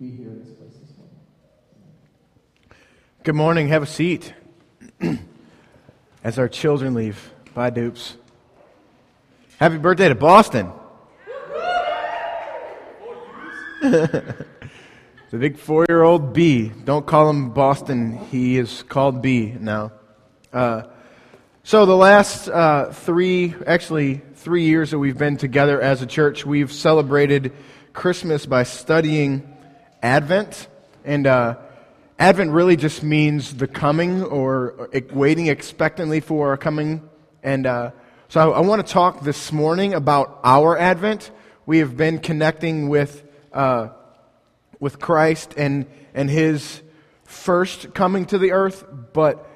be here in this place this morning. Good morning. Have a seat. As our children leave. Bye, dupes. Happy birthday to Boston. the big four year old B. Don't call him Boston. He is called B now. Uh, so, the last uh, three, actually, three years that we've been together as a church, we've celebrated Christmas by studying Advent. And uh, Advent really just means the coming or waiting expectantly for a coming. And uh, so, I, I want to talk this morning about our Advent. We have been connecting with, uh, with Christ and, and his first coming to the earth, but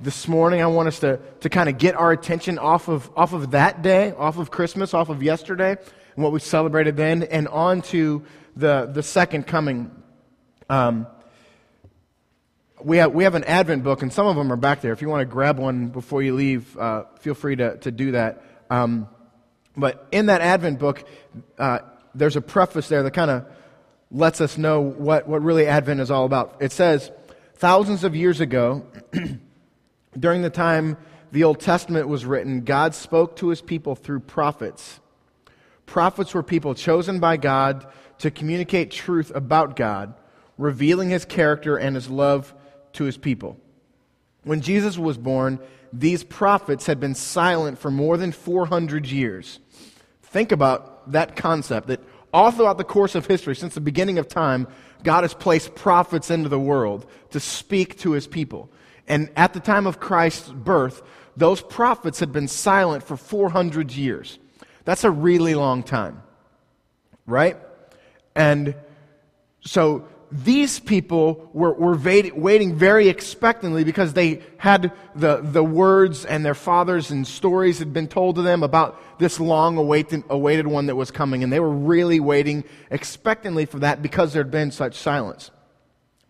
this morning I want us to, to kind of get our attention off of, off of that day, off of Christmas, off of yesterday, and what we celebrated then, and on to the, the second coming. Um, we, have, we have an Advent book, and some of them are back there. If you want to grab one before you leave, uh, feel free to, to do that. Um, but in that Advent book, uh, there's a preface there that kind of lets us know what, what really Advent is all about. It says, Thousands of years ago, During the time the Old Testament was written, God spoke to his people through prophets. Prophets were people chosen by God to communicate truth about God, revealing his character and his love to his people. When Jesus was born, these prophets had been silent for more than 400 years. Think about that concept that all throughout the course of history, since the beginning of time, God has placed prophets into the world to speak to his people. And at the time of Christ's birth, those prophets had been silent for 400 years. That's a really long time, right? And so these people were, were waiting very expectantly because they had the, the words and their fathers and stories had been told to them about this long awaited, awaited one that was coming. And they were really waiting expectantly for that because there had been such silence.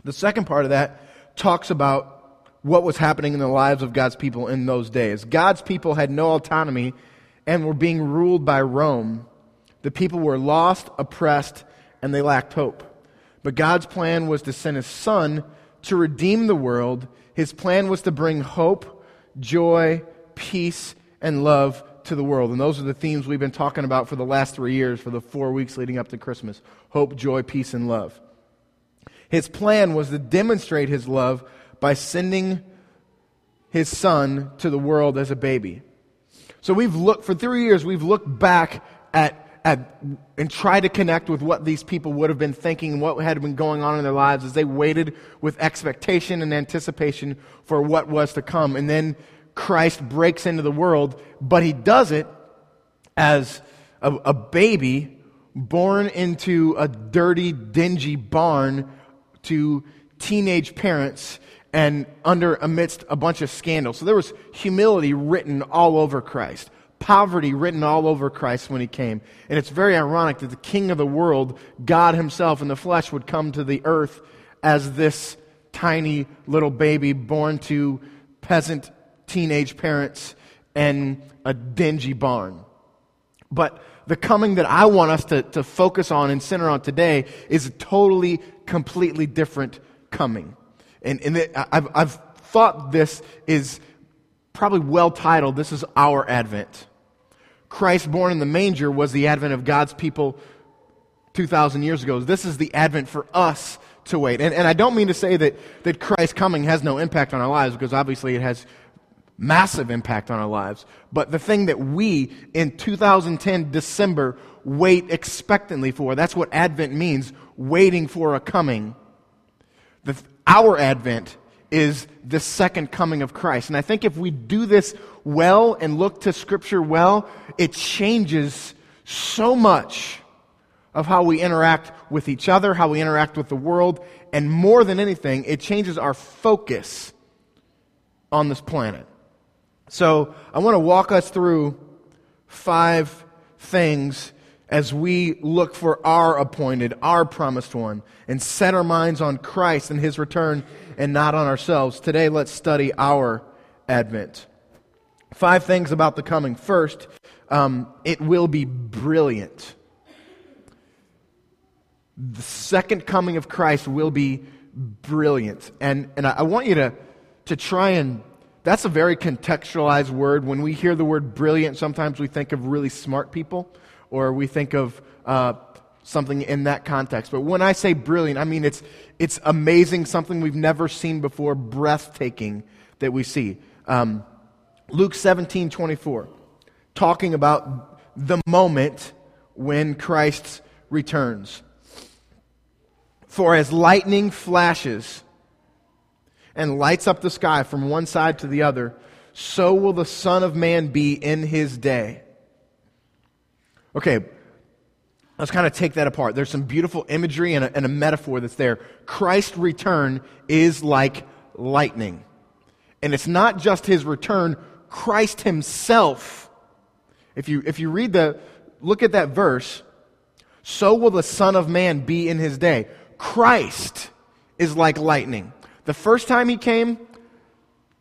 The second part of that talks about what was happening in the lives of God's people in those days. God's people had no autonomy and were being ruled by Rome. The people were lost, oppressed, and they lacked hope. But God's plan was to send his son to redeem the world. His plan was to bring hope, joy, peace, and love to the world. And those are the themes we've been talking about for the last three years, for the four weeks leading up to Christmas hope, joy, peace, and love. His plan was to demonstrate his love by sending his son to the world as a baby. So we've looked, for three years, we've looked back at, and try to connect with what these people would have been thinking and what had been going on in their lives as they waited with expectation and anticipation for what was to come. And then Christ breaks into the world, but he does it as a, a baby born into a dirty, dingy barn to teenage parents and under amidst a bunch of scandals. So there was humility written all over Christ, poverty written all over Christ when he came. And it's very ironic that the king of the world, God himself in the flesh, would come to the earth as this tiny little baby born to peasant teenage parents and a dingy barn. But the coming that I want us to, to focus on and center on today is a totally, completely different coming. And, and it, I've, I've thought this is probably well titled. This is our Advent. Christ born in the manger was the advent of God's people 2,000 years ago. This is the advent for us to wait. And, and I don't mean to say that, that Christ's coming has no impact on our lives, because obviously it has massive impact on our lives. But the thing that we in 2010 December wait expectantly for, that's what Advent means, waiting for a coming. The, our advent is the second coming of Christ. And I think if we do this well and look to Scripture well, it changes so much of how we interact with each other, how we interact with the world, and more than anything, it changes our focus on this planet. So I want to walk us through five things as we look for our appointed, our promised one, and set our minds on Christ and his return and not on ourselves. Today, let's study our Advent. Five things about the coming. First, um, it will be brilliant. the second coming of Christ will be brilliant. And, and I, want you to, to try and, that's a very contextualized word. When we hear the word brilliant, sometimes we think of really smart people, or we think of uh, something in that context. But when I say brilliant, I mean it's, it's amazing, something we've never seen before, breathtaking that we see. Um, Luke 17 24, talking about the moment when Christ returns. For as lightning flashes and lights up the sky from one side to the other, so will the Son of Man be in his day. Okay, let's kind of take that apart. There's some beautiful imagery and a, and a metaphor that's there. Christ's return is like lightning. And it's not just his return, Christ himself. If you, if you read the, look at that verse, so will the Son of Man be in his day. Christ is like lightning. The first time he came,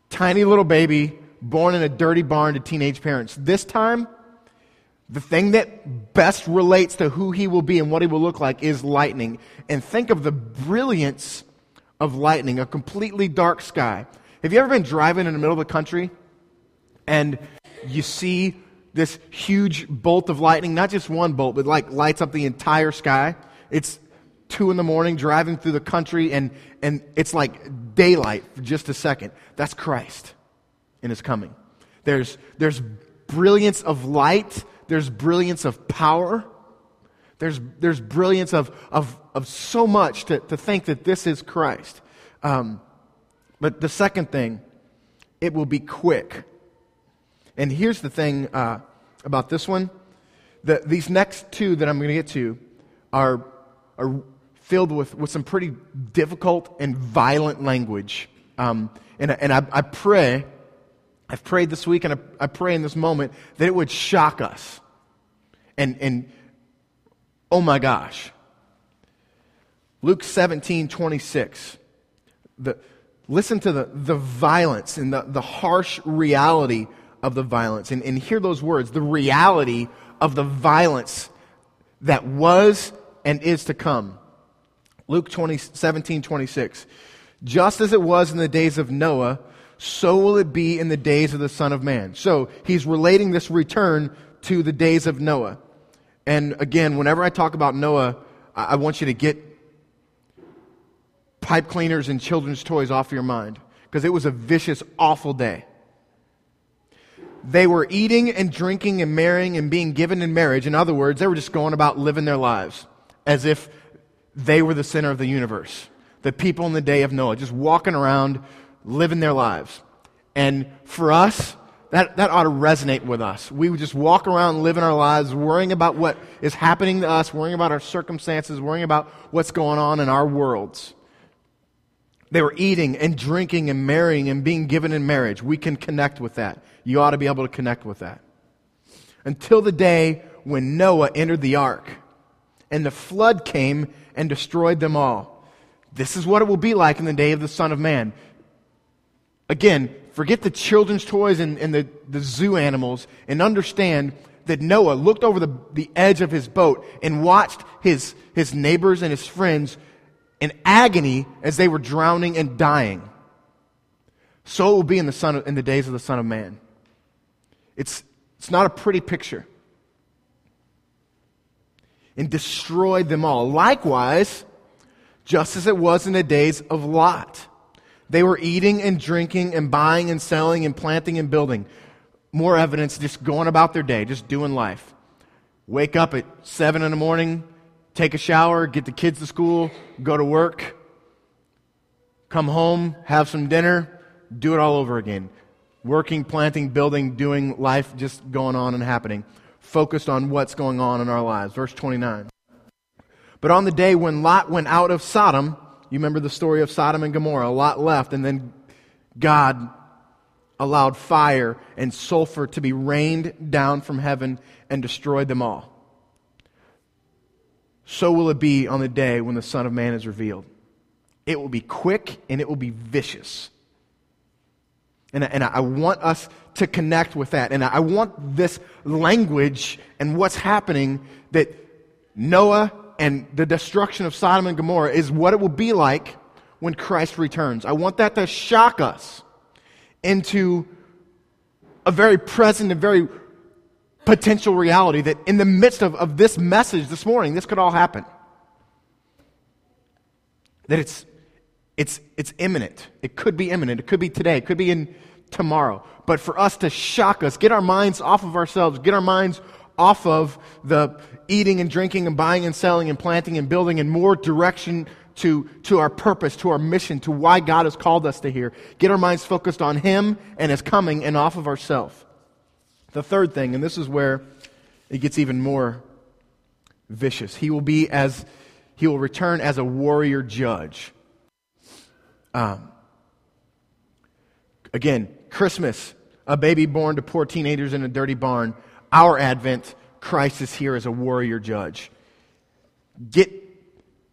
tiny little baby, born in a dirty barn to teenage parents. This time, the thing that best relates to who he will be and what he will look like is lightning. And think of the brilliance of lightning, a completely dark sky. Have you ever been driving in the middle of the country and you see this huge bolt of lightning, not just one bolt, but like lights up the entire sky? It's two in the morning driving through the country and, and it's like daylight for just a second. That's Christ in his coming. There's, there's brilliance of light, there's brilliance of power, there's, there's brilliance of, of, of so much to, to think that this is Christ. Um, but the second thing, it will be quick. And here's the thing uh, about this one. The, these next two that I'm going to get to are, are filled with, with some pretty difficult and violent language. Um, and and I, I, pray, I've prayed this week and I, pray in this moment that it would shock us. And, and oh my gosh. Luke 17, 26. The, listen to the, the violence and the, the harsh reality of the violence. And, and hear those words the reality of the violence that was and is to come. Luke 20, 17, 26. Just as it was in the days of Noah, so will it be in the days of the Son of Man. So he's relating this return to the days of Noah. And again, whenever I talk about Noah, I want you to get pipe cleaners and children's toys off your mind because it was a vicious, awful day. They were eating and drinking and marrying and being given in marriage. In other words, they were just going about living their lives as if they were the center of the universe. The people in the day of Noah, just walking around, living their lives. And for us, that, that ought to resonate with us. We would just walk around living our lives, worrying about what is happening to us, worrying about our circumstances, worrying about what's going on in our worlds. They were eating and drinking and marrying and being given in marriage. We can connect with that. You ought to be able to connect with that. Until the day when Noah entered the ark and the flood came and destroyed them all. This is what it will be like in the day of the Son of Man. Again, forget the children's toys and, and the, the zoo animals and understand that Noah looked over the, the edge of his boat and watched his, his neighbors and his friends in agony as they were drowning and dying. So it will be in the, son of, in the days of the Son of Man. It's, it's not a pretty picture and destroyed them all. Likewise, just as it was in the days of Lot. They were eating and drinking and buying and selling and planting and building. More evidence just going about their day, just doing life. Wake up at 7 in the morning, take a shower, get the kids to school, go to work, come home, have some dinner, do it all over again. Working, planting, building, doing life, just going on and happening focused on what's going on in our lives. Verse 29. But on the day when Lot went out of Sodom, you remember the story of Sodom and Gomorrah. A lot left, and then God allowed fire and sulfur to be rained down from heaven and destroyed them all. So will it be on the day when the Son of Man is revealed. It will be quick and it will be vicious. And, and I want us to connect with that. And I want this language and what's happening that Noah and the destruction of Sodom and Gomorrah is what it will be like when Christ returns. I want that to shock us into a very present and very potential reality that in the midst of, of this message this morning, this could all happen. That it's, it's, it's imminent. It could be imminent. It could be today. It could be in tomorrow. But for us to shock us, get our minds off of ourselves, get our minds off of the eating and drinking and buying and selling and planting and building and more direction to, to our purpose, to our mission, to why God has called us to here. Get our minds focused on Him and His coming and off of ourselves. The third thing, and this is where it gets even more vicious, He will be as, He will return as a warrior judge. Um, again, Christmas, a baby born to poor teenagers in a dirty barn. Our Advent, Christ is here as a warrior judge. Get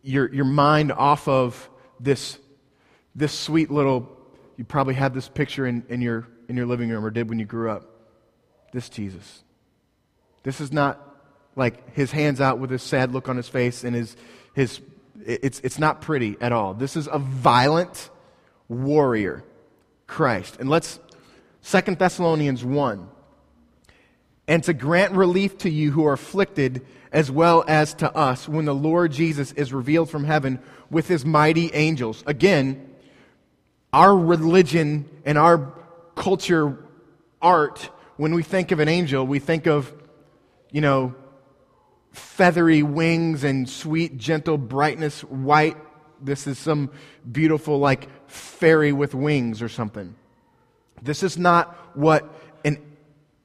your, your mind off of this, this sweet little, you probably had this picture in, in, your, in your living room or did when you grew up. This Jesus. This is not like his hands out with his sad look on his face and his, his it's, it's not pretty at all. This is a violent warrior, Christ. And let's, Second Thessalonians 1. And to grant relief to you who are afflicted as well as to us when the Lord Jesus is revealed from heaven with his mighty angels. Again, our religion and our culture art, when we think of an angel, we think of, you know, feathery wings and sweet, gentle brightness, white. This is some beautiful, like, fairy with wings or something. This is not what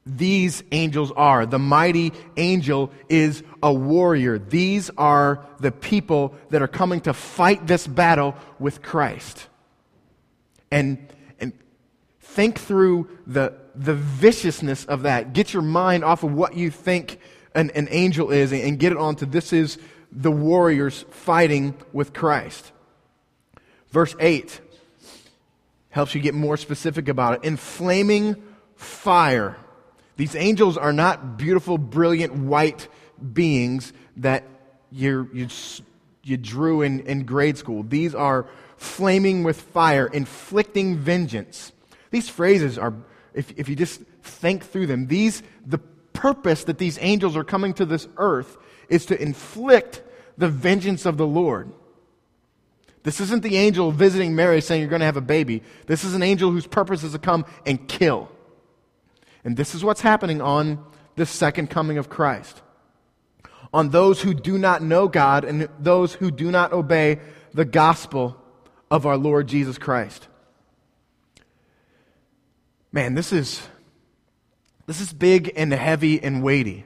these angels are. The mighty angel is a warrior. These are the people that are coming to fight this battle with Christ. And, and think through the, the viciousness of that. Get your mind off of what you think an, an angel is and, and get it onto this is the warriors fighting with Christ. Verse 8 helps you get more specific about it. In flaming fire these angels are not beautiful, brilliant white beings that you you, you drew in, in grade school. These are flaming with fire, inflicting vengeance. These phrases are, if, if you just think through them, these, the purpose that these angels are coming to this earth is to inflict the vengeance of the Lord. This isn't the angel visiting Mary saying you're going to have a baby. This is an angel whose purpose is to come and kill. And this is what's happening on the second coming of Christ. On those who do not know God and those who do not obey the gospel of our Lord Jesus Christ. Man, this is this is big and heavy and weighty.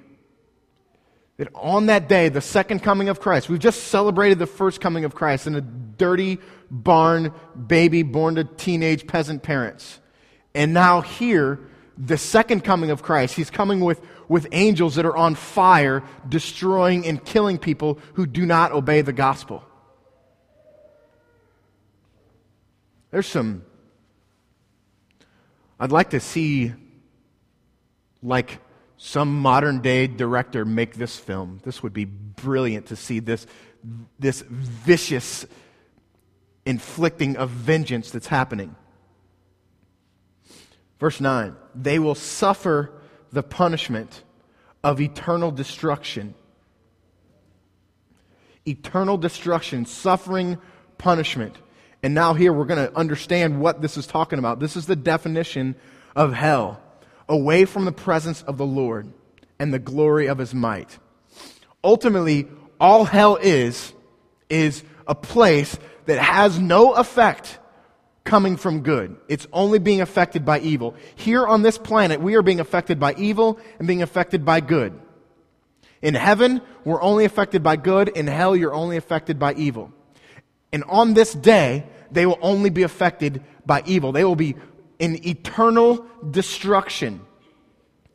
That on that day, the second coming of Christ, we've just celebrated the first coming of Christ in a dirty barn baby born to teenage peasant parents. And now here, the second coming of Christ, he's coming with, with angels that are on fire, destroying and killing people who do not obey the gospel. There's some. I'd like to see, like, some modern day director make this film. This would be brilliant to see this, this vicious inflicting of vengeance that's happening. Verse 9 they will suffer the punishment of eternal destruction. Eternal destruction, suffering, punishment. And now, here we're going to understand what this is talking about. This is the definition of hell away from the presence of the Lord and the glory of his might. Ultimately, all hell is, is a place that has no effect coming from good. It's only being affected by evil. Here on this planet, we are being affected by evil and being affected by good. In heaven, we're only affected by good. In hell, you're only affected by evil. And on this day, they will only be affected by evil. They will be in eternal destruction.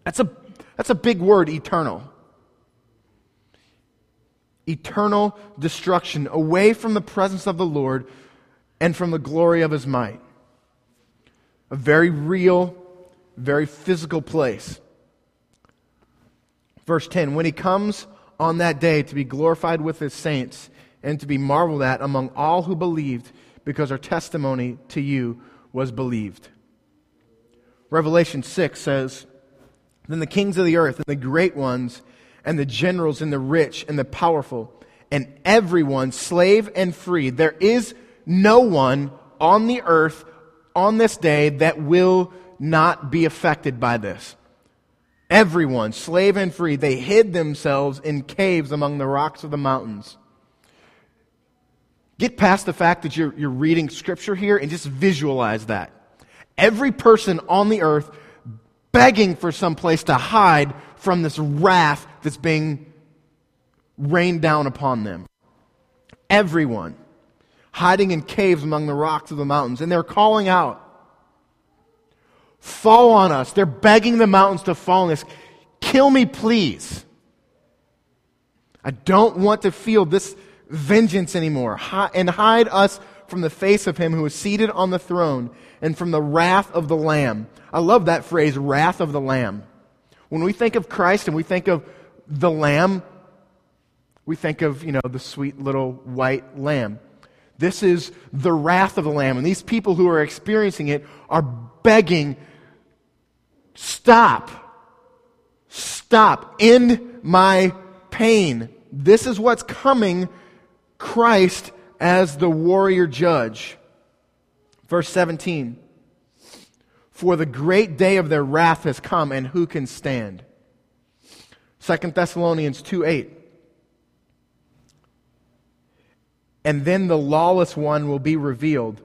That's a, that's a big word, eternal. Eternal destruction, away from the presence of the Lord and from the glory of his might. A very real, very physical place. Verse 10 When he comes on that day to be glorified with his saints and to be marveled at among all who believed because our testimony to you was believed. Revelation 6 says, Then the kings of the earth and the great ones and the generals and the rich and the powerful and everyone, slave and free, there is no one on the earth on this day that will not be affected by this. Everyone, slave and free, they hid themselves in caves among the rocks of the mountains. Get past the fact that you're, you're reading scripture here and just visualize that. Every person on the earth begging for some place to hide from this wrath that's being rained down upon them. Everyone hiding in caves among the rocks of the mountains. And they're calling out, Fall on us. They're begging the mountains to fall on us. Kill me, please. I don't want to feel this vengeance anymore. And hide us from the face of him who is seated on the throne and from the wrath of the Lamb. I love that phrase, wrath of the Lamb. When we think of Christ and we think of the Lamb, we think of, you know, the sweet little white lamb. This is the wrath of the lamb. And these people who are experiencing it are begging, stop, stop, end my pain. This is what's coming Christ as the warrior judge. Verse 17 For the great day of their wrath has come, and who can stand? 2 Thessalonians 2 8. And then the lawless one will be revealed,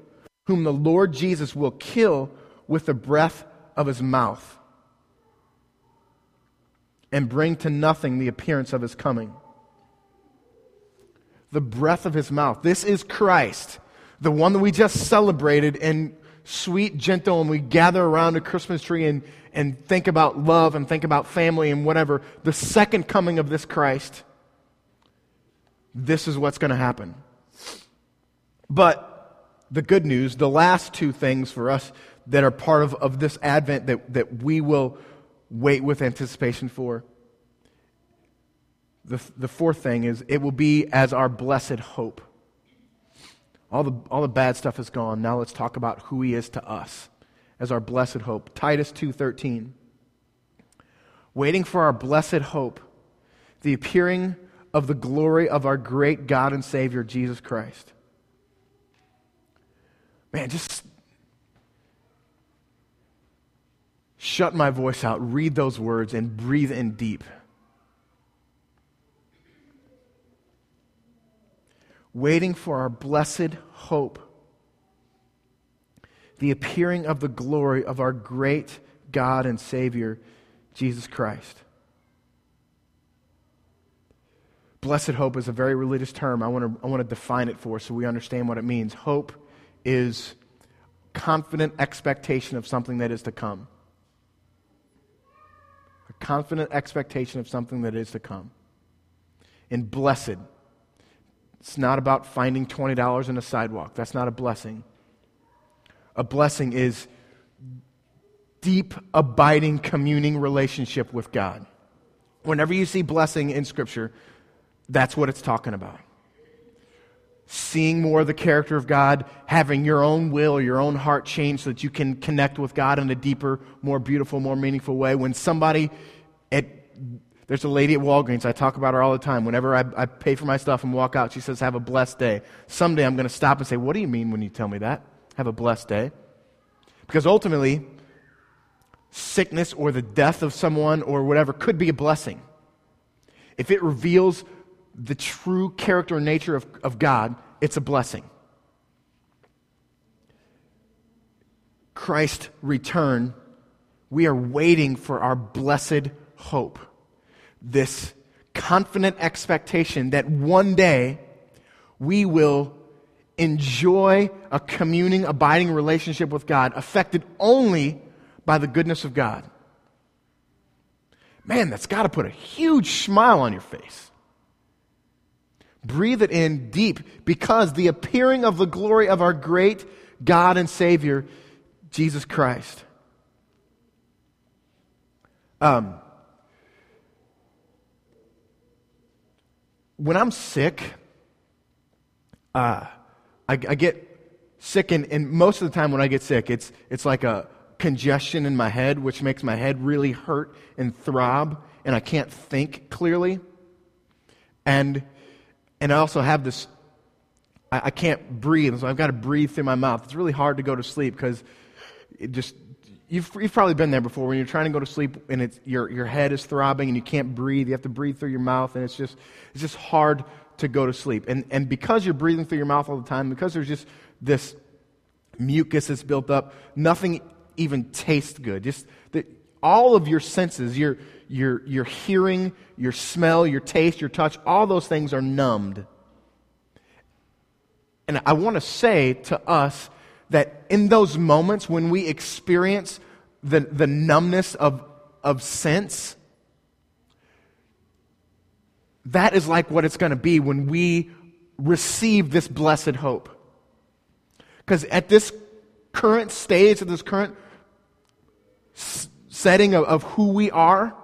whom the Lord Jesus will kill with the breath of his mouth and bring to nothing the appearance of his coming the breath of his mouth. This is Christ, the one that we just celebrated and sweet, gentle, and we gather around a Christmas tree and, and think about love and think about family and whatever. The second coming of this Christ, this is what's going to happen. But the good news, the last two things for us that are part of, of this Advent that, that we will wait with anticipation for the, the fourth thing is it will be as our blessed hope. All the, all the bad stuff is gone. Now let's talk about who he is to us as our blessed hope. Titus 2:13. Waiting for our blessed hope, the appearing of the glory of our great God and Savior Jesus Christ. Man, just shut my voice out, read those words, and breathe in deep. waiting for our blessed hope, the appearing of the glory of our great God and Savior, Jesus Christ. Blessed hope is a very religious term. I want to, I want to define it for us so we understand what it means. Hope is confident expectation of something that is to come. A confident expectation of something that is to come. And blessed it's not about finding $20 in a sidewalk. That's not a blessing. A blessing is deep, abiding, communing relationship with God. Whenever you see blessing in Scripture, that's what it's talking about. Seeing more of the character of God, having your own will, your own heart change so that you can connect with God in a deeper, more beautiful, more meaningful way. When somebody at there's a lady at Walgreens, I talk about her all the time. Whenever I, I pay for my stuff and walk out, she says, Have a blessed day. Someday I'm going to stop and say, What do you mean when you tell me that? Have a blessed day. Because ultimately, sickness or the death of someone or whatever could be a blessing. If it reveals the true character and nature of, of God, it's a blessing. Christ return, we are waiting for our blessed hope this confident expectation that one day we will enjoy a communing, abiding relationship with God, affected only by the goodness of God. Man, that's got to put a huge smile on your face. Breathe it in deep because the appearing of the glory of our great God and Savior, Jesus Christ. Um, when I'm sick, uh, I, I get sick, and, and most of the time when I get sick, it's, it's like a congestion in my head, which makes my head really hurt and throb, and I can't think clearly. And, and I also have this, I, I can't breathe, so I've got to breathe through my mouth. It's really hard to go to sleep because it just, you've, you've probably been there before when you're trying to go to sleep and it's, your, your head is throbbing and you can't breathe. You have to breathe through your mouth, and it's just, it's just hard to go to sleep. And, and because you're breathing through your mouth all the time, because there's just this mucus that's built up, nothing even tastes good. Just the, all of your senses, your, your, your hearing, your smell, your taste, your touch, all those things are numbed. And I want to say to us that in those moments when we experience the, the numbness of, of sense, that is like what it's going to be when we receive this blessed hope. Because at this current stage, at this current setting of, of who we are,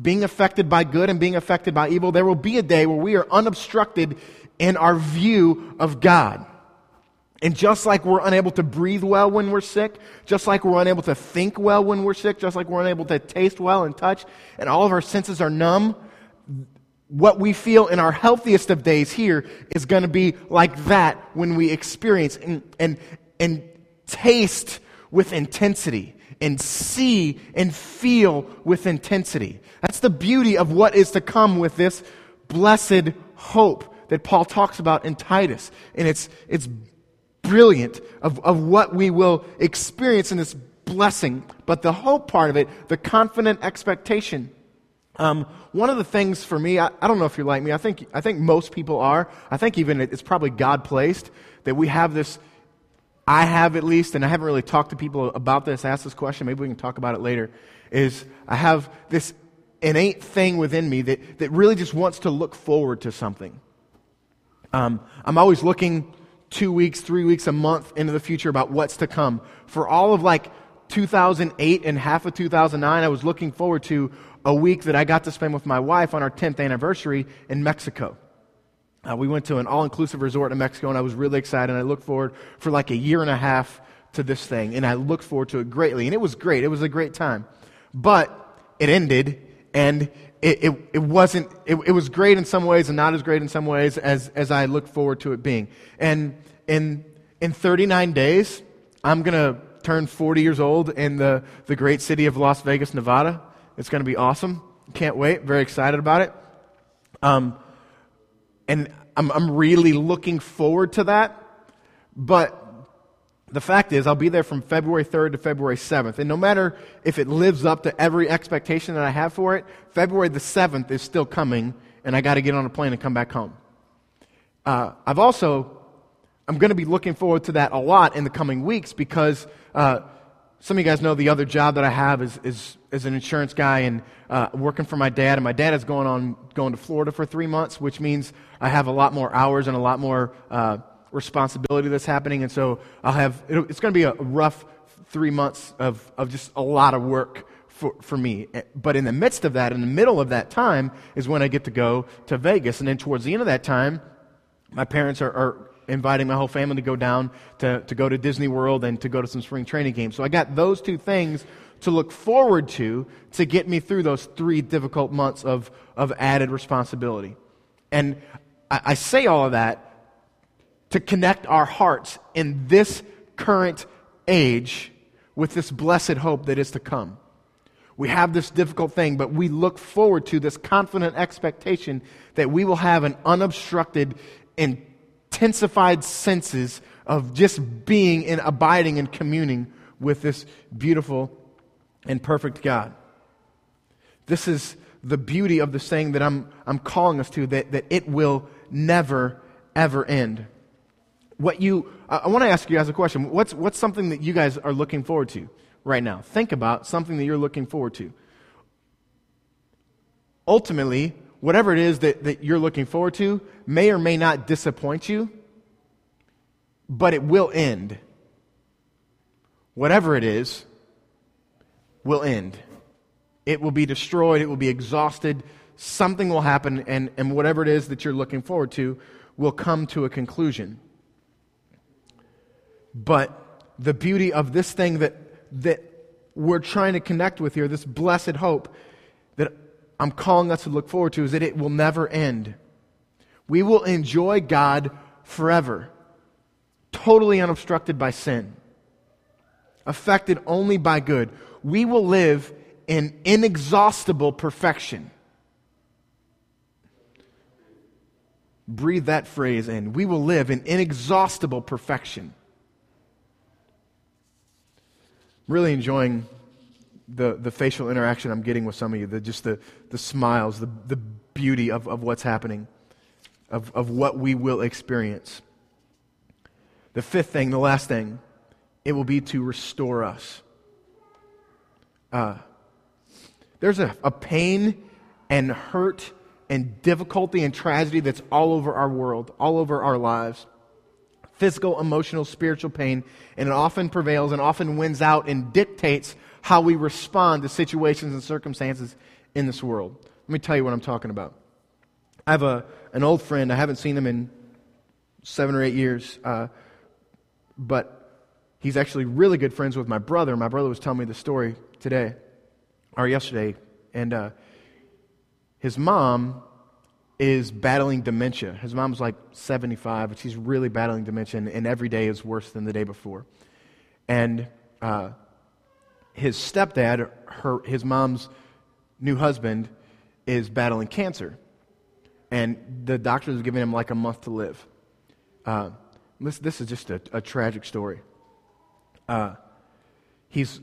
being affected by good and being affected by evil, there will be a day where we are unobstructed in our view of God. And just like we're unable to breathe well when we're sick, just like we're unable to think well when we're sick, just like we're unable to taste well and touch, and all of our senses are numb, what we feel in our healthiest of days here is going to be like that when we experience and, and, and taste with intensity and see and feel with intensity. That's the beauty of what is to come with this blessed hope that Paul talks about in Titus. And it's, it's brilliant of, of what we will experience in this blessing. But the hope part of it, the confident expectation, um, one of the things for me, I, I, don't know if you're like me, I think, I think most people are. I think even it's probably God placed that we have this, I have at least, and I haven't really talked to people about this, asked this question, maybe we can talk about it later, is I have this innate thing within me that, that really just wants to look forward to something. Um, I'm always looking two weeks, three weeks, a month into the future about what's to come. For all of like 2008 and half of 2009, I was looking forward to a week that I got to spend with my wife on our 10th anniversary in Mexico. Uh, we went to an all inclusive resort in Mexico, and I was really excited. And I looked forward for like a year and a half to this thing, and I looked forward to it greatly. And it was great, it was a great time. But it ended, and it, it, it wasn't, it, it was great in some ways and not as great in some ways as, as I looked forward to it being. And in, in 39 days, I'm going to turn 40 years old in the, the great city of Las Vegas, Nevada. It's going to be awesome. Can't wait. Very excited about it. Um, and I'm, I'm really looking forward to that. But the fact is, I'll be there from February 3rd to February 7th. And no matter if it lives up to every expectation that I have for it, February the 7th is still coming, and I got to get on a plane and come back home. Uh, I've also, I'm going to be looking forward to that a lot in the coming weeks because uh, some of you guys know the other job that I have is, is, is an insurance guy and uh, working for my dad. And my dad is going on going to Florida for three months, which means I have a lot more hours and a lot more uh, responsibility that's happening. And so I'll have it's going to be a rough three months of, of just a lot of work for, for me. But in the midst of that, in the middle of that time, is when I get to go to Vegas. And then towards the end of that time, my parents are, are inviting my whole family to go down to, to go to Disney World and to go to some spring training games. So I got those two things to look forward to to get me through those three difficult months of, of added responsibility. And I, I say all of that to connect our hearts in this current age with this blessed hope that is to come. We have this difficult thing, but we look forward to this confident expectation that we will have an unobstructed and intensified senses of just being and abiding and communing with this beautiful and perfect God. This is the beauty of the saying that I'm, I'm calling us to, that, that it will never, ever end. What you, I, I want to ask you guys a question. What's, what's something that you guys are looking forward to right now? Think about something that you're looking forward to. Ultimately, whatever it is that, that you're looking forward to may or may not disappoint you, but it will end. Whatever it is, will end. It will be destroyed, it will be exhausted something will happen, and, and whatever it is that you're looking forward to will come to a conclusion. But the beauty of this thing that, that we're trying to connect with here, this blessed hope that I'm calling us to look forward to, is that it will never end. We will enjoy God forever, totally unobstructed by sin, affected only by good. We will live in inexhaustible perfection. Breathe that phrase in. We will live in inexhaustible perfection. Really enjoying the, the facial interaction I'm getting with some of you, the, just the, the smiles, the, the beauty of, of what's happening, of, of what we will experience. The fifth thing, the last thing, it will be to restore us. Uh, there's a, a pain and hurt and difficulty and tragedy that's all over our world, all over our lives. Physical, emotional, spiritual pain, and it often prevails and often wins out and dictates how we respond to situations and circumstances in this world. Let me tell you what I'm talking about. I have a, an old friend, I haven't seen him in seven or eight years, uh, but he's actually really good friends with my brother. My brother was telling me the story today, or yesterday, and uh, his mom is battling dementia. His mom's like 75, but she's really battling dementia, and every day is worse than the day before. And uh, his stepdad, her, his mom's new husband, is battling cancer. And the doctors are giving him like a month to live. Uh, this, this is just a, a tragic story. Uh, he's,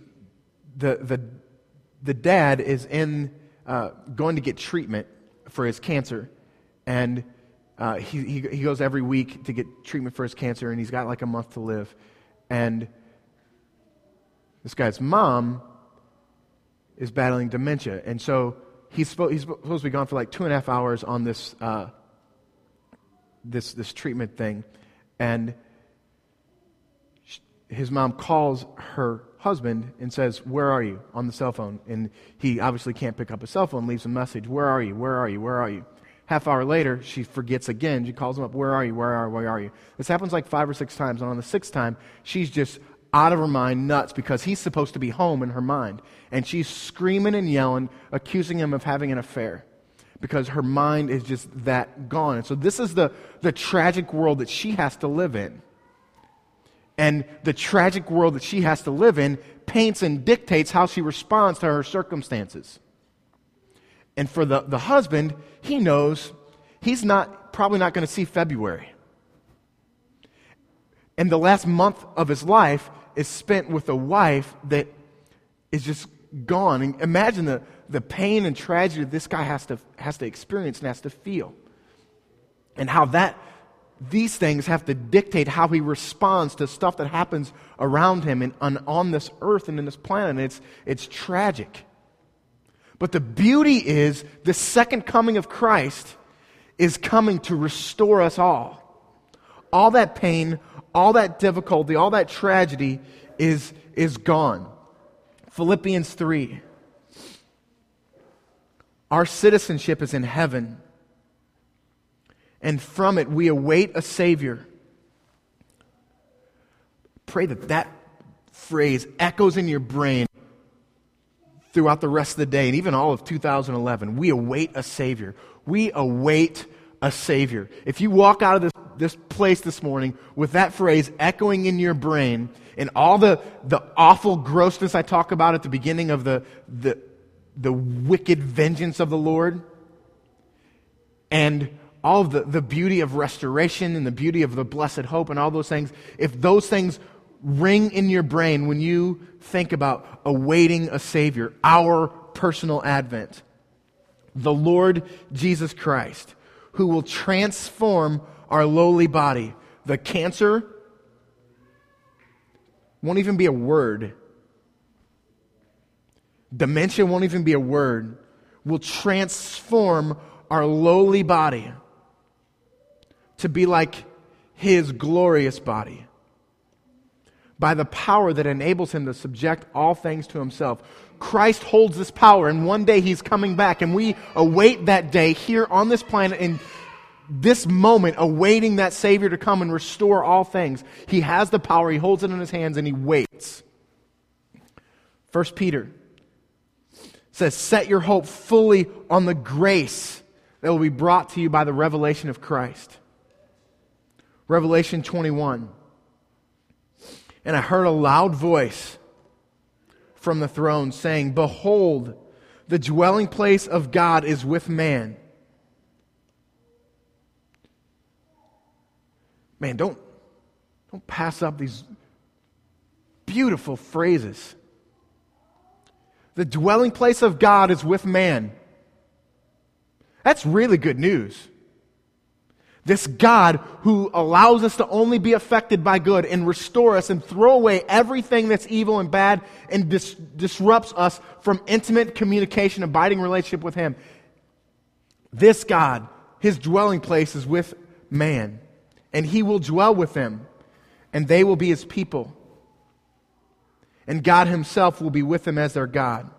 the, the, the dad is in uh, going to get treatment for his cancer, and uh, he, he, he goes every week to get treatment for his cancer, and he's got like a month to live. And this guy's mom is battling dementia, and so he's, supposed, he's supposed to be gone for like two and a half hours on this, uh, this, this treatment thing. And his mom calls her husband and says, Where are you? on the cell phone. And he obviously can't pick up his cell phone, leaves a message, Where are you? Where are you? Where are you? Half hour later, she forgets again. She calls him up, Where are you? Where are you? Where are you? This happens like five or six times. And on the sixth time, she's just out of her mind, nuts, because he's supposed to be home in her mind. And she's screaming and yelling, accusing him of having an affair because her mind is just that gone. And so, this is the, the tragic world that she has to live in and the tragic world that she has to live in paints and dictates how she responds to her circumstances. And for the, the husband, he knows he's not probably not going to see February. And the last month of his life is spent with a wife that is just gone. And imagine the, the pain and tragedy this guy has to, has to experience and has to feel. And how that these things have to dictate how he responds to stuff that happens around him and on, on this earth and in this planet. It's, it's tragic. But the beauty is the second coming of Christ is coming to restore us all. All that pain, all that difficulty, all that tragedy is, is gone. Philippians 3. Our citizenship is in heaven and from it we await a Savior. Pray that that phrase echoes in your brain throughout the rest of the day and even all of 2011. We await a Savior. We await a Savior. If you walk out of this, this place this morning with that phrase echoing in your brain and all the, the awful grossness I talk about at the beginning of the, the, the wicked vengeance of the Lord, and all the, the beauty of restoration and the beauty of the blessed hope and all those things, if those things ring in your brain when you think about awaiting a Savior, our personal advent, the Lord Jesus Christ, who will transform our lowly body. The cancer won't even be a word. Dementia won't even be a word. Will transform our lowly body to be like his glorious body. by the power that enables him to subject all things to himself. Christ holds this power, and one day he's coming back, and we await that day here on this planet in this moment, awaiting that Savior to come and restore all things. He has the power, he holds it in his hands, and he waits. First Peter says, Set your hope fully on the grace that will be brought to you by the revelation of Christ. Revelation 21 and I heard a loud voice from the throne saying, Behold, the dwelling place of God is with man. Man, don't, don't pass up these beautiful phrases. The dwelling place of God is with man. That's really good news. This God who allows us to only be affected by good and restore us and throw away everything that's evil and bad and dis- disrupts us from intimate communication, abiding relationship with Him. This God, His dwelling place is with man, and He will dwell with them, and they will be His people. And God Himself will be with them as their God.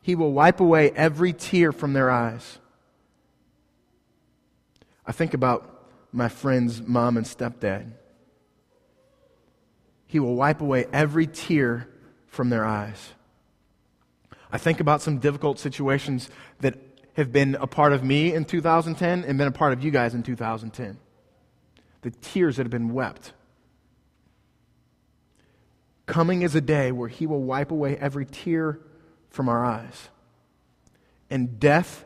He will wipe away every tear from their eyes. I think about my friend's mom and stepdad. He will wipe away every tear from their eyes. I think about some difficult situations that have been a part of me in 2010 and been a part of you guys in 2010. The tears that have been wept. Coming is a day where He will wipe away every tear from our eyes. And death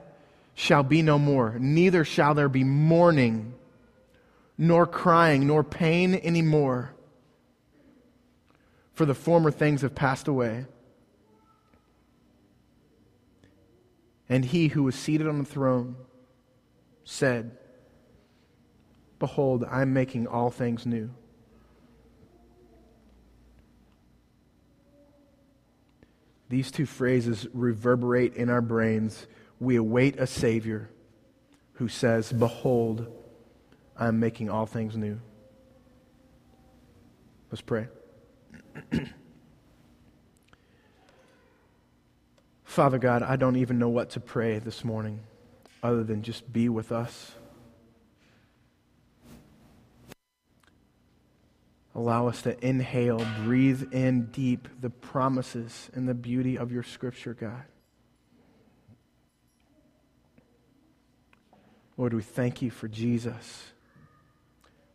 shall be no more, neither shall there be mourning, nor crying, nor pain any more. For the former things have passed away. And he who was seated on the throne said, Behold, I am making all things new. These two phrases reverberate in our brains we await a Savior who says, Behold, I am making all things new. Let's pray. Father God, I don't even know what to pray this morning other than just be with us. Allow us to inhale, breathe in deep the promises and the beauty of your scripture, God. Lord, we thank you for Jesus.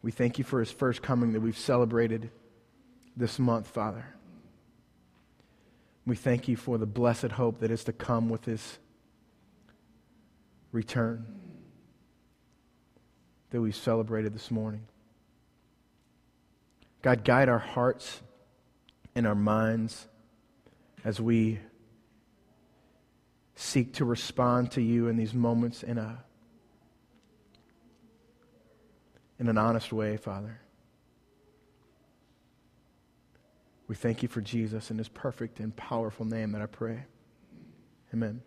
We thank you for his first coming that we've celebrated this month, Father. We thank you for the blessed hope that is to come with his return that we celebrated this morning. God, guide our hearts and our minds as we seek to respond to you in these moments in a in an honest way, Father. We thank you for Jesus in his perfect and powerful name that I pray. Amen.